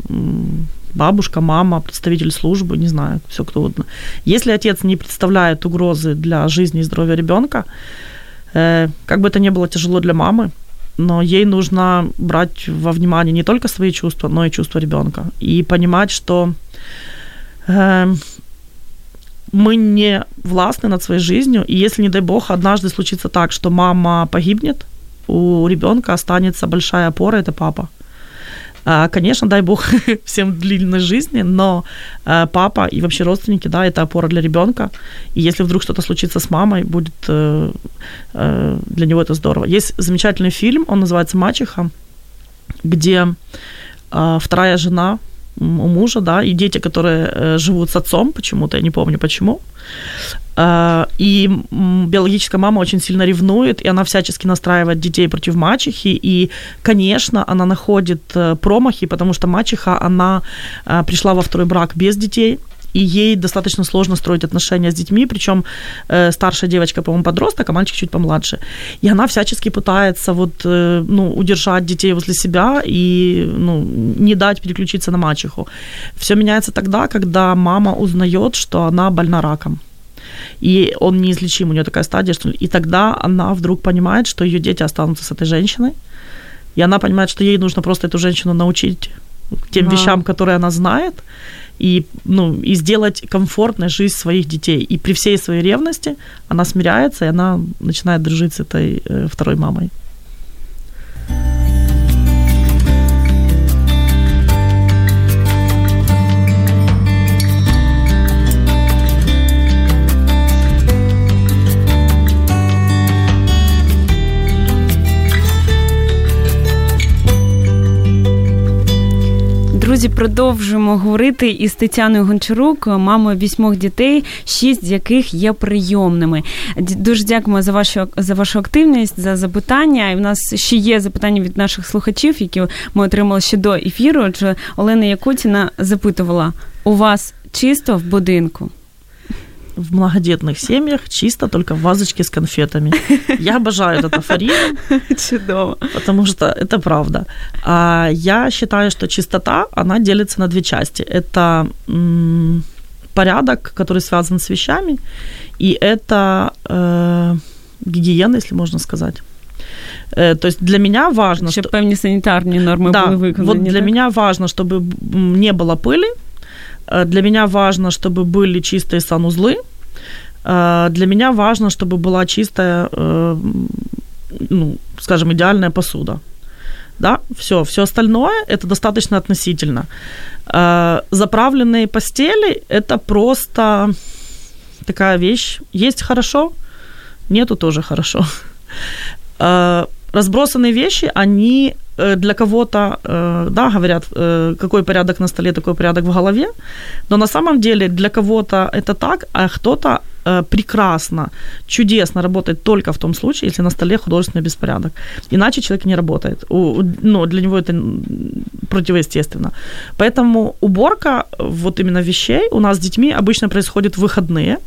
Speaker 3: бабушка, мама, представитель службы, не знаю, все кто угодно. Если отец не представляет угрозы для жизни и здоровья ребенка, Э, как бы это ни было тяжело для мамы, но ей нужно брать во внимание не только свои чувства, но и чувства ребенка. И понимать, что э, мы не властны над своей жизнью, и если, не дай бог, однажды случится так, что мама погибнет, у ребенка останется большая опора, это папа. А, конечно, дай бог всем длинной жизни, но а, папа и вообще родственники, да, это опора для ребенка. И если вдруг что-то случится с мамой, будет э, э, для него это здорово. Есть замечательный фильм, он называется «Мачеха», где а, вторая жена у мужа, да, и дети, которые э, живут с отцом почему-то, я не помню почему. Э, и биологическая мама очень сильно ревнует, и она всячески настраивает детей против мачехи, и, конечно, она находит э, промахи, потому что мачеха, она э, пришла во второй брак без детей, и ей достаточно сложно строить отношения с детьми, причем э, старшая девочка, по-моему, подросток, а мальчик чуть помладше. И она всячески пытается вот, э, ну, удержать детей возле себя и ну, не дать переключиться на мачеху. Все меняется тогда, когда мама узнает, что она больна раком. И он неизлечим, у нее такая стадия, что... И тогда она вдруг понимает, что ее дети останутся с этой женщиной, и она понимает, что ей нужно просто эту женщину научить тем да. вещам, которые она знает, и, ну, и сделать комфортной жизнь своих детей. И при всей своей ревности она смиряется, и она начинает дружить с этой э, второй мамой.
Speaker 2: Друзі, продовжуємо говорити із Тетяною Гончарук, мамою вісьмох дітей, шість з яких є прийомними. Дуже дякуємо за вашу за вашу активність, за запитання. І в нас ще є запитання від наших слухачів, які ми отримали ще до ефіру. Отже, Олена Якутіна запитувала: у вас чисто в будинку?
Speaker 3: В многодетных семьях чисто только в вазочке с конфетами. Я обожаю этот афоризм.
Speaker 2: Чудово.
Speaker 3: Потому что это правда. А я считаю, что чистота, она делится на две части. Это м- порядок, который связан с вещами, и это э, гигиена, если можно сказать. Э, то есть для меня важно...
Speaker 2: Чтобы что... певні санитарные нормы
Speaker 3: да,
Speaker 2: были выполнены.
Speaker 3: Вот для так? меня важно, чтобы не было пыли, э, для меня важно, чтобы были чистые санузлы, для меня важно, чтобы была чистая, ну, скажем, идеальная посуда. Да, все, все остальное это достаточно относительно. Заправленные постели это просто такая вещь. Есть хорошо, нету тоже хорошо. Разбросанные вещи, они Э, для кого-то, э, да, говорят, э, какой порядок на столе, такой порядок в голове, но на самом деле для кого-то это так, а кто-то прекрасно, чудесно работает только в том случае, если на столе художественный беспорядок. Иначе человек не работает. Ну, для него это противоестественно. Поэтому уборка вот именно вещей у нас с детьми обычно происходит в выходные.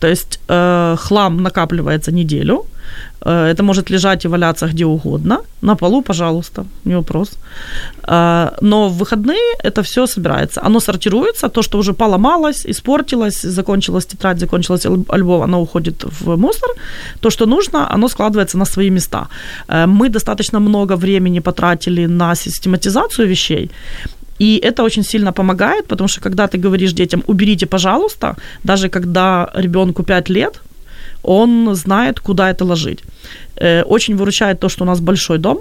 Speaker 3: То есть э, хлам накапливается неделю, Э, это может лежать и валяться где угодно. На полу, пожалуйста, не вопрос. Э, но в выходные это все собирается. Оно сортируется, то, что уже поломалось, испортилось, закончилась тетрадь, закончилась альбом, оно уходит в мусор. То, что нужно, оно складывается на свои места. Э, мы достаточно много времени потратили на систематизацию вещей, и это очень сильно помогает, потому что когда ты говоришь детям, уберите, пожалуйста, даже когда ребенку 5 лет, он знает, куда это ложить. Э, очень выручает то, что у нас большой дом.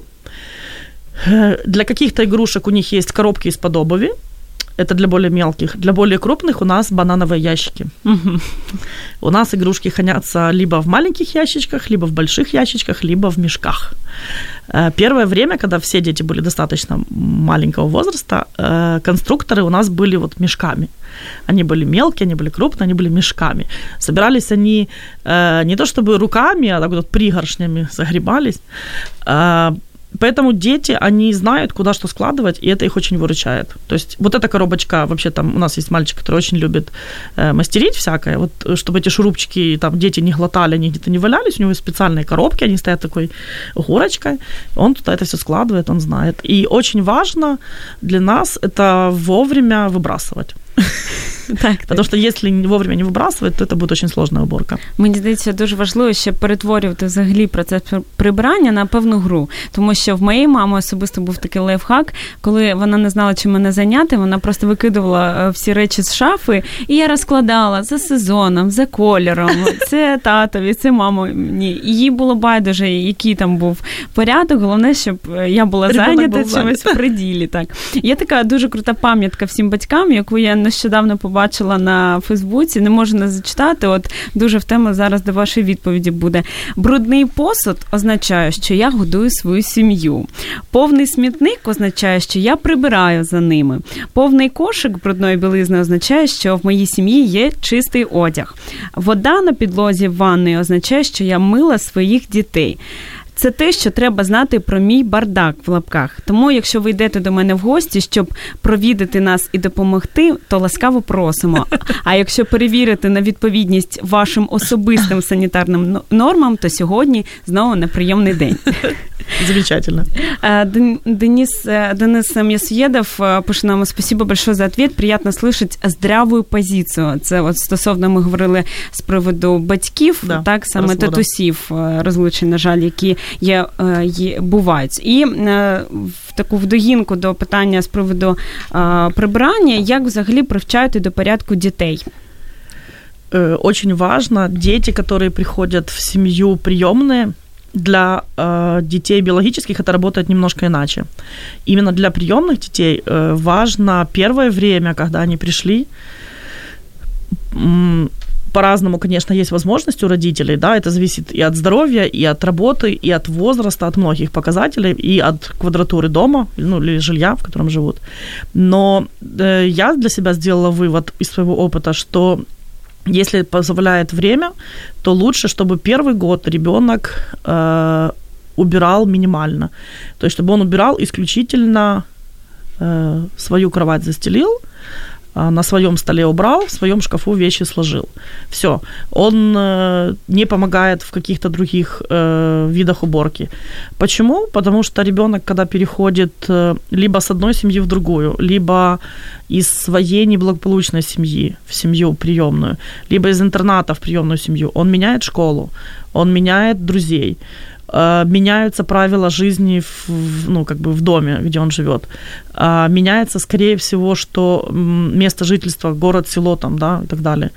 Speaker 3: Э, для каких-то игрушек у них есть коробки из-под обуви, это для более мелких. Для более крупных у нас банановые ящики. У нас игрушки хранятся либо в маленьких ящичках, либо в больших ящичках, либо в мешках. Э, первое время, когда все дети были достаточно маленького возраста, конструкторы у нас были вот мешками. Они были мелкие, они были крупные, они были мешками. Собирались они э, не то чтобы руками, а так вот пригоршнями загребались. Э, Поэтому дети, они знают, куда что складывать, и это их очень выручает. То есть вот эта коробочка, вообще там у нас есть мальчик, который очень любит э, мастерить всякое, вот чтобы эти шурупчики там дети не глотали, они где-то не валялись, у него есть специальные коробки, они стоят такой горочкой, он туда это все складывает, он знает. И очень важно для нас это вовремя выбрасывать. Так, Тому що якщо вовремя не вибрасувати, то це буде дуже складна уборка.
Speaker 2: Мені здається, дуже важливо ще перетворювати взагалі процес прибирання на певну гру. Тому що в моєї мами особисто був такий лайфхак, коли вона не знала, чим мене зайняти, вона просто викидувала е, всі речі з шафи, і я розкладала за сезоном, за кольором. Це татові, це мамі. І їй було байдуже, який там був порядок. Головне, щоб е, я була зайнята чимось в приділі. Так є така дуже крута пам'ятка всім батькам, яку я нещодавно побачила на Фейсбуці, не можу не зачитати. От дуже в тему зараз до вашої відповіді буде. Брудний посуд означає, що я годую свою сім'ю. Повний смітник означає, що я прибираю за ними. Повний кошик брудної білизни означає, що в моїй сім'ї є чистий одяг. Вода на підлозі ванної означає, що я мила своїх дітей. Це те, що треба знати про мій бардак в лапках. Тому, якщо ви йдете до мене в гості, щоб провідати нас і допомогти, то ласкаво просимо. А якщо перевірити на відповідність вашим особистим санітарним нормам, то сьогодні знову неприємний день.
Speaker 3: Замечательно.
Speaker 2: Денис, Денис М'ясоєдов пише нам спасибо большое за ответ. Приятно слышать здраву позицію. Це от стосовно ми говорили з приводу батьків, да, так саме розвода. татусів розлучень, на жаль, які є, є бувають. І в таку вдогінку до питання з приводу прибирання, як взагалі привчаєте до порядку дітей?
Speaker 3: Очень важно, дети, которые приходят в семью приемные, для э, детей биологических это работает немножко иначе. Именно для приемных детей э, важно первое время, когда они пришли, по-разному, конечно, есть возможность у родителей, да, это зависит и от здоровья, и от работы, и от возраста, от многих показателей, и от квадратуры дома, ну, или жилья, в котором живут. Но э, я для себя сделала вывод из своего опыта, что если позволяет время, то лучше, чтобы первый год ребенок э, убирал минимально. То есть, чтобы он убирал исключительно э, свою кровать застелил, а, на своем столе убрал, в своем шкафу вещи сложил. Все. Он э, не помогает в каких-то других э, видах уборки. Почему? Потому что ребенок, когда переходит э, либо с одной семьи в другую, либо из своей неблагополучной семьи в семью приемную, либо из интерната в приемную семью, он меняет школу, он меняет друзей меняются правила жизни в, ну, как бы в доме, где он живет. А, меняется, скорее всего, что место жительства, город, село там, да, и так далее.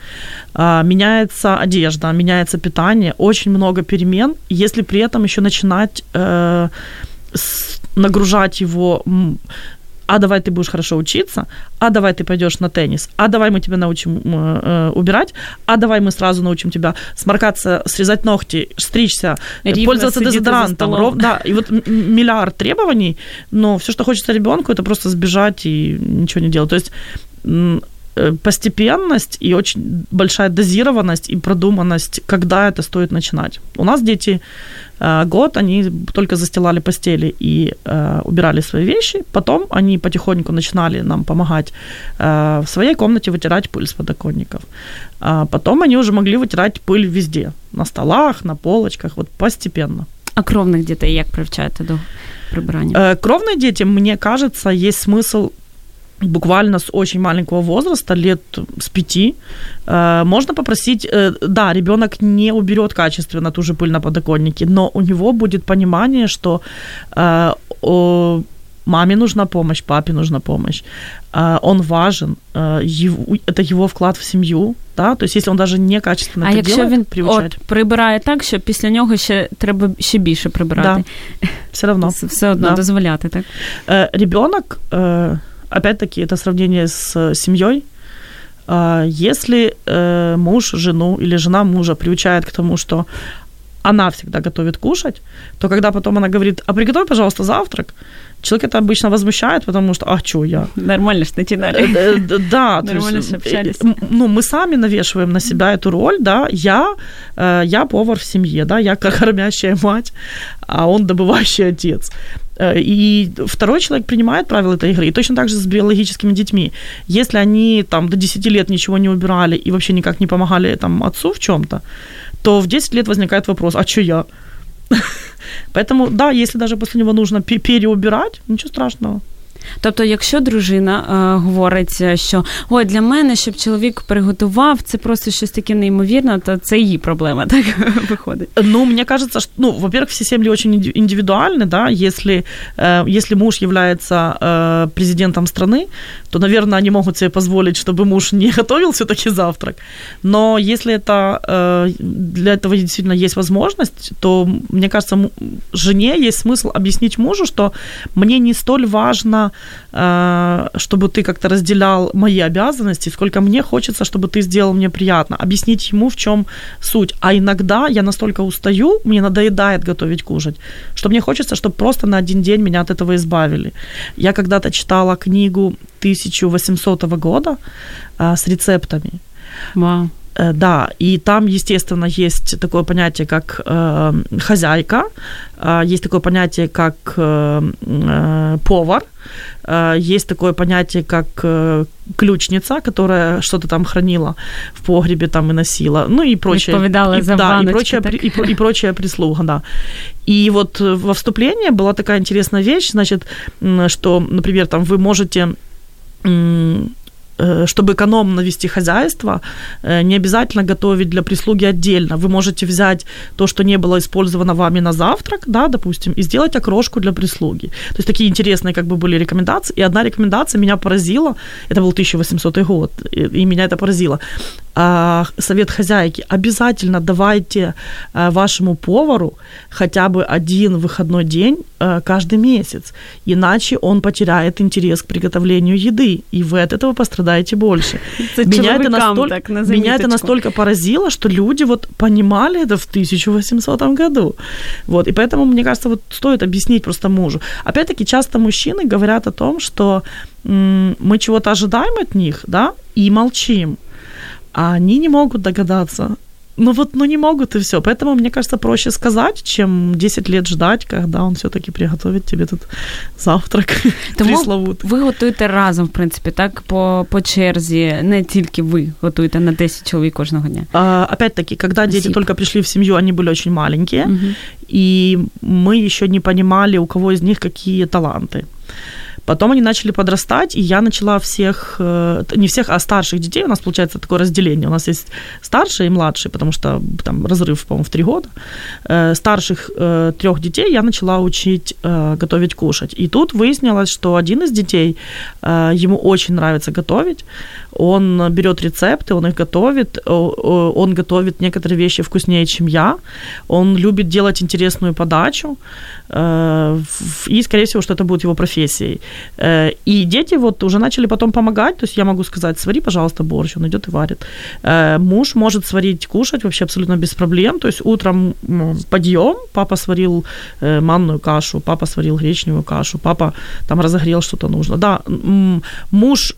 Speaker 3: А, меняется одежда, меняется питание, очень много перемен, если при этом еще начинать э, нагружать его а давай ты будешь хорошо учиться, а давай ты пойдешь на теннис, а давай мы тебя научим э, э убирать, а давай мы сразу научим тебя сморкаться, срезать ногти, стричься, Рівно пользоваться дезодорантом. Ров, да, и вот миллиард требований, но все, что хочется ребенку, это просто сбежать и ничего не делать. То есть постепенность и очень большая дозированность и продуманность, когда это стоит начинать. У нас дети Э, год они только застилали постели и э, убирали свои вещи. Потом они потихоньку начинали нам помогать э, в своей комнате вытирать пыль с подоконников. А потом они уже могли вытирать пыль везде. На столах, на полочках, вот постепенно.
Speaker 2: А кровных дітей як привчаєте до прибирання?
Speaker 3: Э, кровные дети, мне кажется, есть смысл буквально с очень маленького возраста, лет с пяти, э, можно попросить, э, да, ребенок не уберет качественно ту же пыль на подоконнике, но у него будет понимание, что э, маме нужна помощь, папе нужна помощь, он важен, его, это его вклад в сім'ю, да? то есть если он даже некачественно
Speaker 2: а
Speaker 3: це
Speaker 2: якщо
Speaker 3: делает,
Speaker 2: він
Speaker 3: приучать.
Speaker 2: от, прибирає так, що після нього ще треба ще більше прибирати.
Speaker 3: Да. Все равно.
Speaker 2: Все одно да. дозволяти, так?
Speaker 3: Ребенок опять-таки, это сравнение с семьей. А, если э, муж жену или жена мужа приучает к тому, что она всегда готовит кушать, то когда потом она говорит, а приготовь, пожалуйста, завтрак, человек это обычно возмущает, потому что, а что я?
Speaker 2: Нормально что начинали.
Speaker 3: Э, да.
Speaker 2: Нормально есть, общались.
Speaker 3: Ну, мы сами навешиваем на себя эту роль, да, я, э, я повар в семье, да, я кормящая мать, а он добывающий отец. Э, и второй человек принимает правила этой игры. И точно так же с биологическими детьми. Если они там до 10 лет ничего не убирали и вообще никак не помогали там отцу в чем-то, то в 10 лет возникает вопрос, а что я? Поэтому, да, если даже после него нужно переубирать, ничего страшного.
Speaker 2: Тобто, якщо дружина е, говорить, що ой, для мене, щоб чоловік приготував, це просто щось таке неймовірне, то це її проблема, так виходить.
Speaker 3: Ну, мне кажется, что, ну, во-первых, все семьи очень индивидуальны, да, если, э, если муж является э, президентом страны, то, наверное, они могут себе позволить, чтобы муж не готовил все-таки завтрак. Но если это э, для этого действительно есть возможность, то, мне кажется, жене есть смысл объяснить мужу, что мне не столь важно Э, чтобы ты как-то разделял мои обязанности, сколько мне хочется, чтобы ты сделал мне приятно. Объяснить ему, в чем суть. А иногда я настолько устаю, мне надоедает готовить кушать, что мне хочется, чтобы просто на один день меня от этого избавили. Я когда-то читала книгу 1800 года э, с рецептами.
Speaker 2: Wow.
Speaker 3: Э, да, и там, естественно, есть такое понятие, как э, хозяйка, э, есть такое понятие, как э, э, повар, э, есть такое понятие, как э, ключница, которая что-то там хранила в погребе там и носила, ну и прочее.
Speaker 2: И, за
Speaker 3: да, и прочая, и, и, и прочая прислуга, да. И вот во вступлении была такая интересная вещь, значит, что, например, там вы можете Э, чтобы экономно вести хозяйство, э, не обязательно готовить для прислуги отдельно. Вы можете взять то, что не было использовано вами на завтрак, да, допустим, и сделать окрошку для прислуги. То есть такие интересные как бы были рекомендации. И одна рекомендация меня поразила, это был 1800 год, и меня это поразило. А, совет хозяйки, обязательно давайте а, вашему повару хотя бы один выходной день а, каждый месяц, иначе он потеряет интерес к приготовлению еды, и вы от этого пострадаете больше. Меня это, настолько, меня это настолько поразило, что люди вот понимали это в 1800 году. Вот, и поэтому, мне кажется, вот стоит объяснить просто мужу. Опять-таки, часто мужчины говорят о том, что м- мы чего-то ожидаем от них, да, и молчим а они не могут догадаться. Ну вот, ну не могут и все. Поэтому, мне кажется, проще сказать, чем 10 лет ждать, когда он все-таки приготовит тебе тут завтрак.
Speaker 2: Тому ви готуєте разом, в принципі, так, по, по черзі, не тільки ви готуєте на 10 чоловік кожного дня.
Speaker 3: А, опять-таки, когда Спасибо. дети только пришли в семью, они были очень маленькие, угу. и мы еще не понимали, у кого из них какие таланты. Потом они начали подрастать, и я начала всех, э, не всех, а старших детей. У нас получается такое разделение. У нас есть старшие и младшие, потому что там разрыв, по-моему, в три года. Э, старших э, трех детей я начала учить готовить, кушать. И тут выяснилось, что один из детей, ему очень нравится готовить. Он берет рецепты, он их готовит, он готовит некоторые вещи вкуснее, чем я. Он любит делать интересную подачу. И, скорее всего, что это будет его профессией. Э, и дети вот уже начали потом помогать, то есть я могу сказать, свари, пожалуйста, борщ, он идет и варит. Э, муж может сварить, кушать вообще абсолютно без проблем, то есть утром подъем, папа сварил э, манную кашу, папа сварил гречневую кашу, папа там разогрел что-то нужно. Да, муж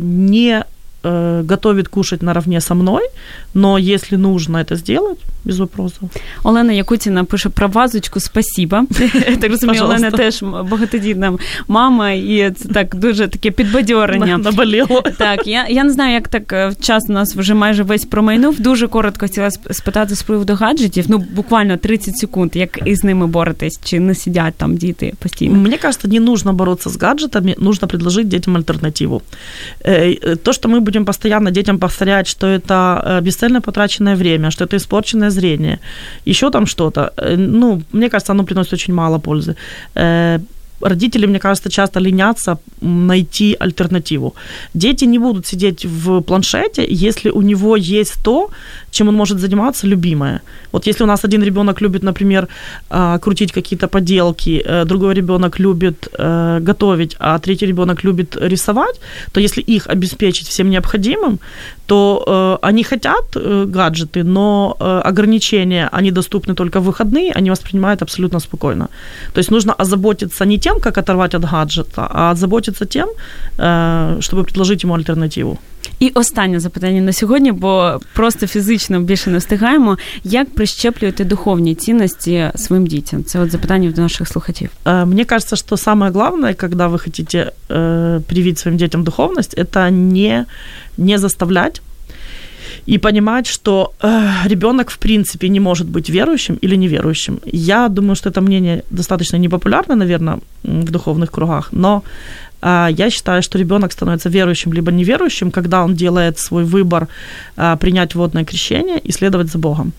Speaker 3: не готовит кушать наравне со мной, но если нужно это сделать, без вопросов.
Speaker 2: Олена Якутіна пише про вазочку спасіба. Так розумію, Олена теж багатодітна мама, і це так дуже таке підбадьорення.
Speaker 3: Наболіло.
Speaker 2: Так, я я не знаю, як так е, час у нас вже майже весь промайнув. Дуже коротко хотіла спитати з приводу гаджетів. Ну, буквально 30 секунд, як із ними боретесь, чи не сидять там діти постійно?
Speaker 3: Мне кажется, не нужно бороться с гаджетами, нужно предложить детям альтернативу. Э, то, что мы будем постоянно детям повторять, что это э, бесцельно потраченное время, что это испорченное зрение, еще там что-то. Э, ну, мне кажется, оно приносит очень мало пользы. Родители, мне кажется, часто ленятся найти альтернативу. Дети не будут сидеть в планшете, если у него есть то, чем он может заниматься, любимое. Вот если у нас один ребенок любит, например, а, крутить какие-то поделки, э, другой ребенок любит э, готовить, а третий ребенок любит рисовать, то если их обеспечить всем необходимым, то э, они хотят гаджеты, но ограничения, они доступны только в выходные, они воспринимают абсолютно спокойно. То есть нужно озаботиться не тем, как оторвать от гаджета, а озаботиться тем, чтобы предложить ему альтернативу.
Speaker 2: І останнє запитання на сьогодні, бо просто фізично більше не встигаємо. Як прищеплювати духовні цінності своїм дітям? Це от запитання від наших слухачів.
Speaker 3: Мне кажется, что самое главное, когда вы хотите э, привить своим детям духовность, это не, не заставлять и понимать, что э, ребенок в принципе не может быть верующим или неверующим. Я думаю, что это мнение достаточно непопулярно, наверное, в духовных кругах, но а, я считаю, что ребенок становится верующим либо неверующим, когда он делает свой выбор а, принять водное крещение и следовать за Богом.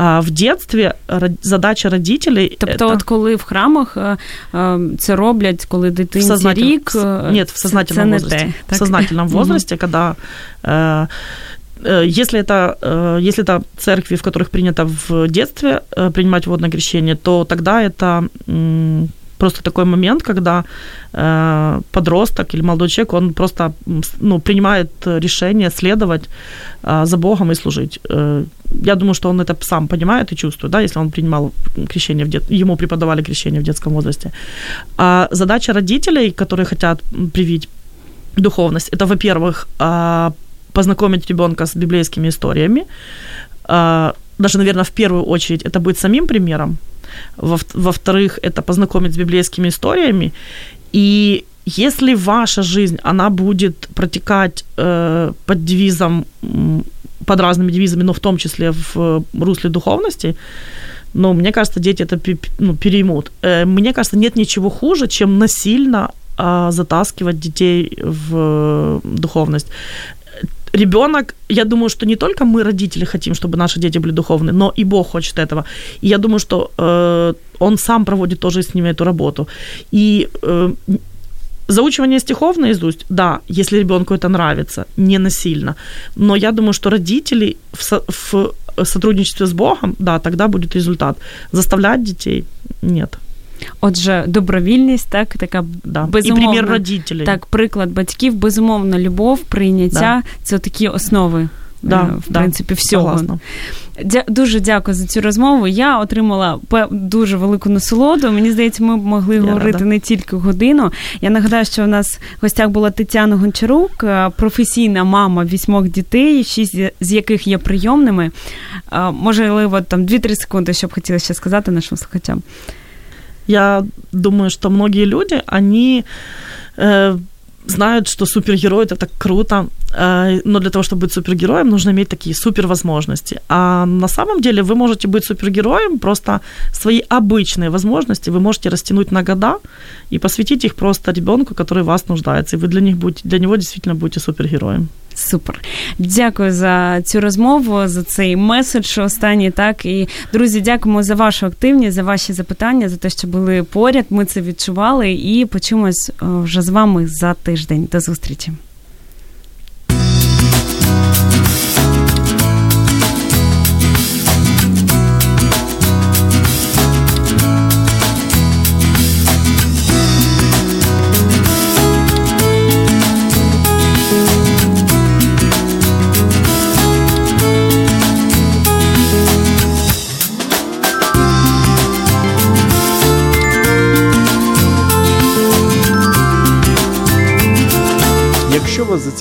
Speaker 3: А в детстві задача родителей...
Speaker 2: Тобто, это... от коли в храмах це роблять, коли дитинці
Speaker 3: сознатель...
Speaker 2: рік...
Speaker 3: Нет, в сознательном це возрасте. Те, в сознательном возрасте, когда... Э, если это, если это церкви, в которых принято в детстве принимать водное крещение, то тогда это просто такой момент, когда э, подросток или молодой человек, он просто ну, принимает решение следовать э, за Богом и служить. Э, я думаю, что он это сам понимает и чувствует, да, если он принимал крещение в дет... ему преподавали крещение в детском возрасте. А задача родителей, которые хотят привить духовность, это, во-первых, э, познакомить ребенка с библейскими историями, э, даже, наверное, в первую очередь это быть самим примером, во- во-вторых, это познакомить с библейскими историями. И если ваша жизнь, она будет протекать э, под девизом, под разными девизами, но в том числе в русле духовности, ну, мне кажется, дети это ну, переймут. Э, мне кажется, нет ничего хуже, чем насильно э, затаскивать детей в духовность ребенок, я думаю, что не только мы, родители, хотим, чтобы наши дети были духовны, но и Бог хочет этого. И я думаю, что э, Он сам проводит тоже с ними эту работу. И э, Заучивание стихов наизусть, да, если ребенку это нравится, не насильно. Но я думаю, что родители в, в сотрудничестве с Богом, да, тогда будет результат. Заставлять детей нет.
Speaker 2: Отже, добровільність, так, така
Speaker 3: Да.
Speaker 2: безумовна,
Speaker 3: І примір родителей.
Speaker 2: Так, приклад батьків, безумовна любов, прийняття це такі основи.
Speaker 3: Да,
Speaker 2: е, в
Speaker 3: да,
Speaker 2: принципі, всього.
Speaker 3: согласна.
Speaker 2: Дя- дуже дякую за цю розмову. Я отримала дуже велику насолоду. Мені здається, ми б могли
Speaker 3: Я
Speaker 2: говорити
Speaker 3: рада.
Speaker 2: не тільки годину. Я нагадаю, що у нас в гостях була Тетяна Гончарук, е, професійна мама вісьмох дітей, шість з яких є прийомними. Е, Можливо, там 2-3 секунди, що б хотіла ще сказати нашим слухачам.
Speaker 3: Я думаю, что многие люди, они э, знают, что супергерой это так круто, э, но для того, чтобы быть супергероем, нужно иметь такие супервозможности. А на самом деле вы можете быть супергероем, просто свои обычные возможности вы можете растянуть на года и посвятить их просто ребенку, который вас нуждается, и вы для, них будете, для него действительно будете супергероем.
Speaker 2: Супер. Дякую за цю розмову, за цей меседж останній. Так і друзі, дякуємо за вашу активність, за ваші запитання, за те, що були поряд. Ми це відчували і почуємось е, вже з вами за тиждень. До зустрічі.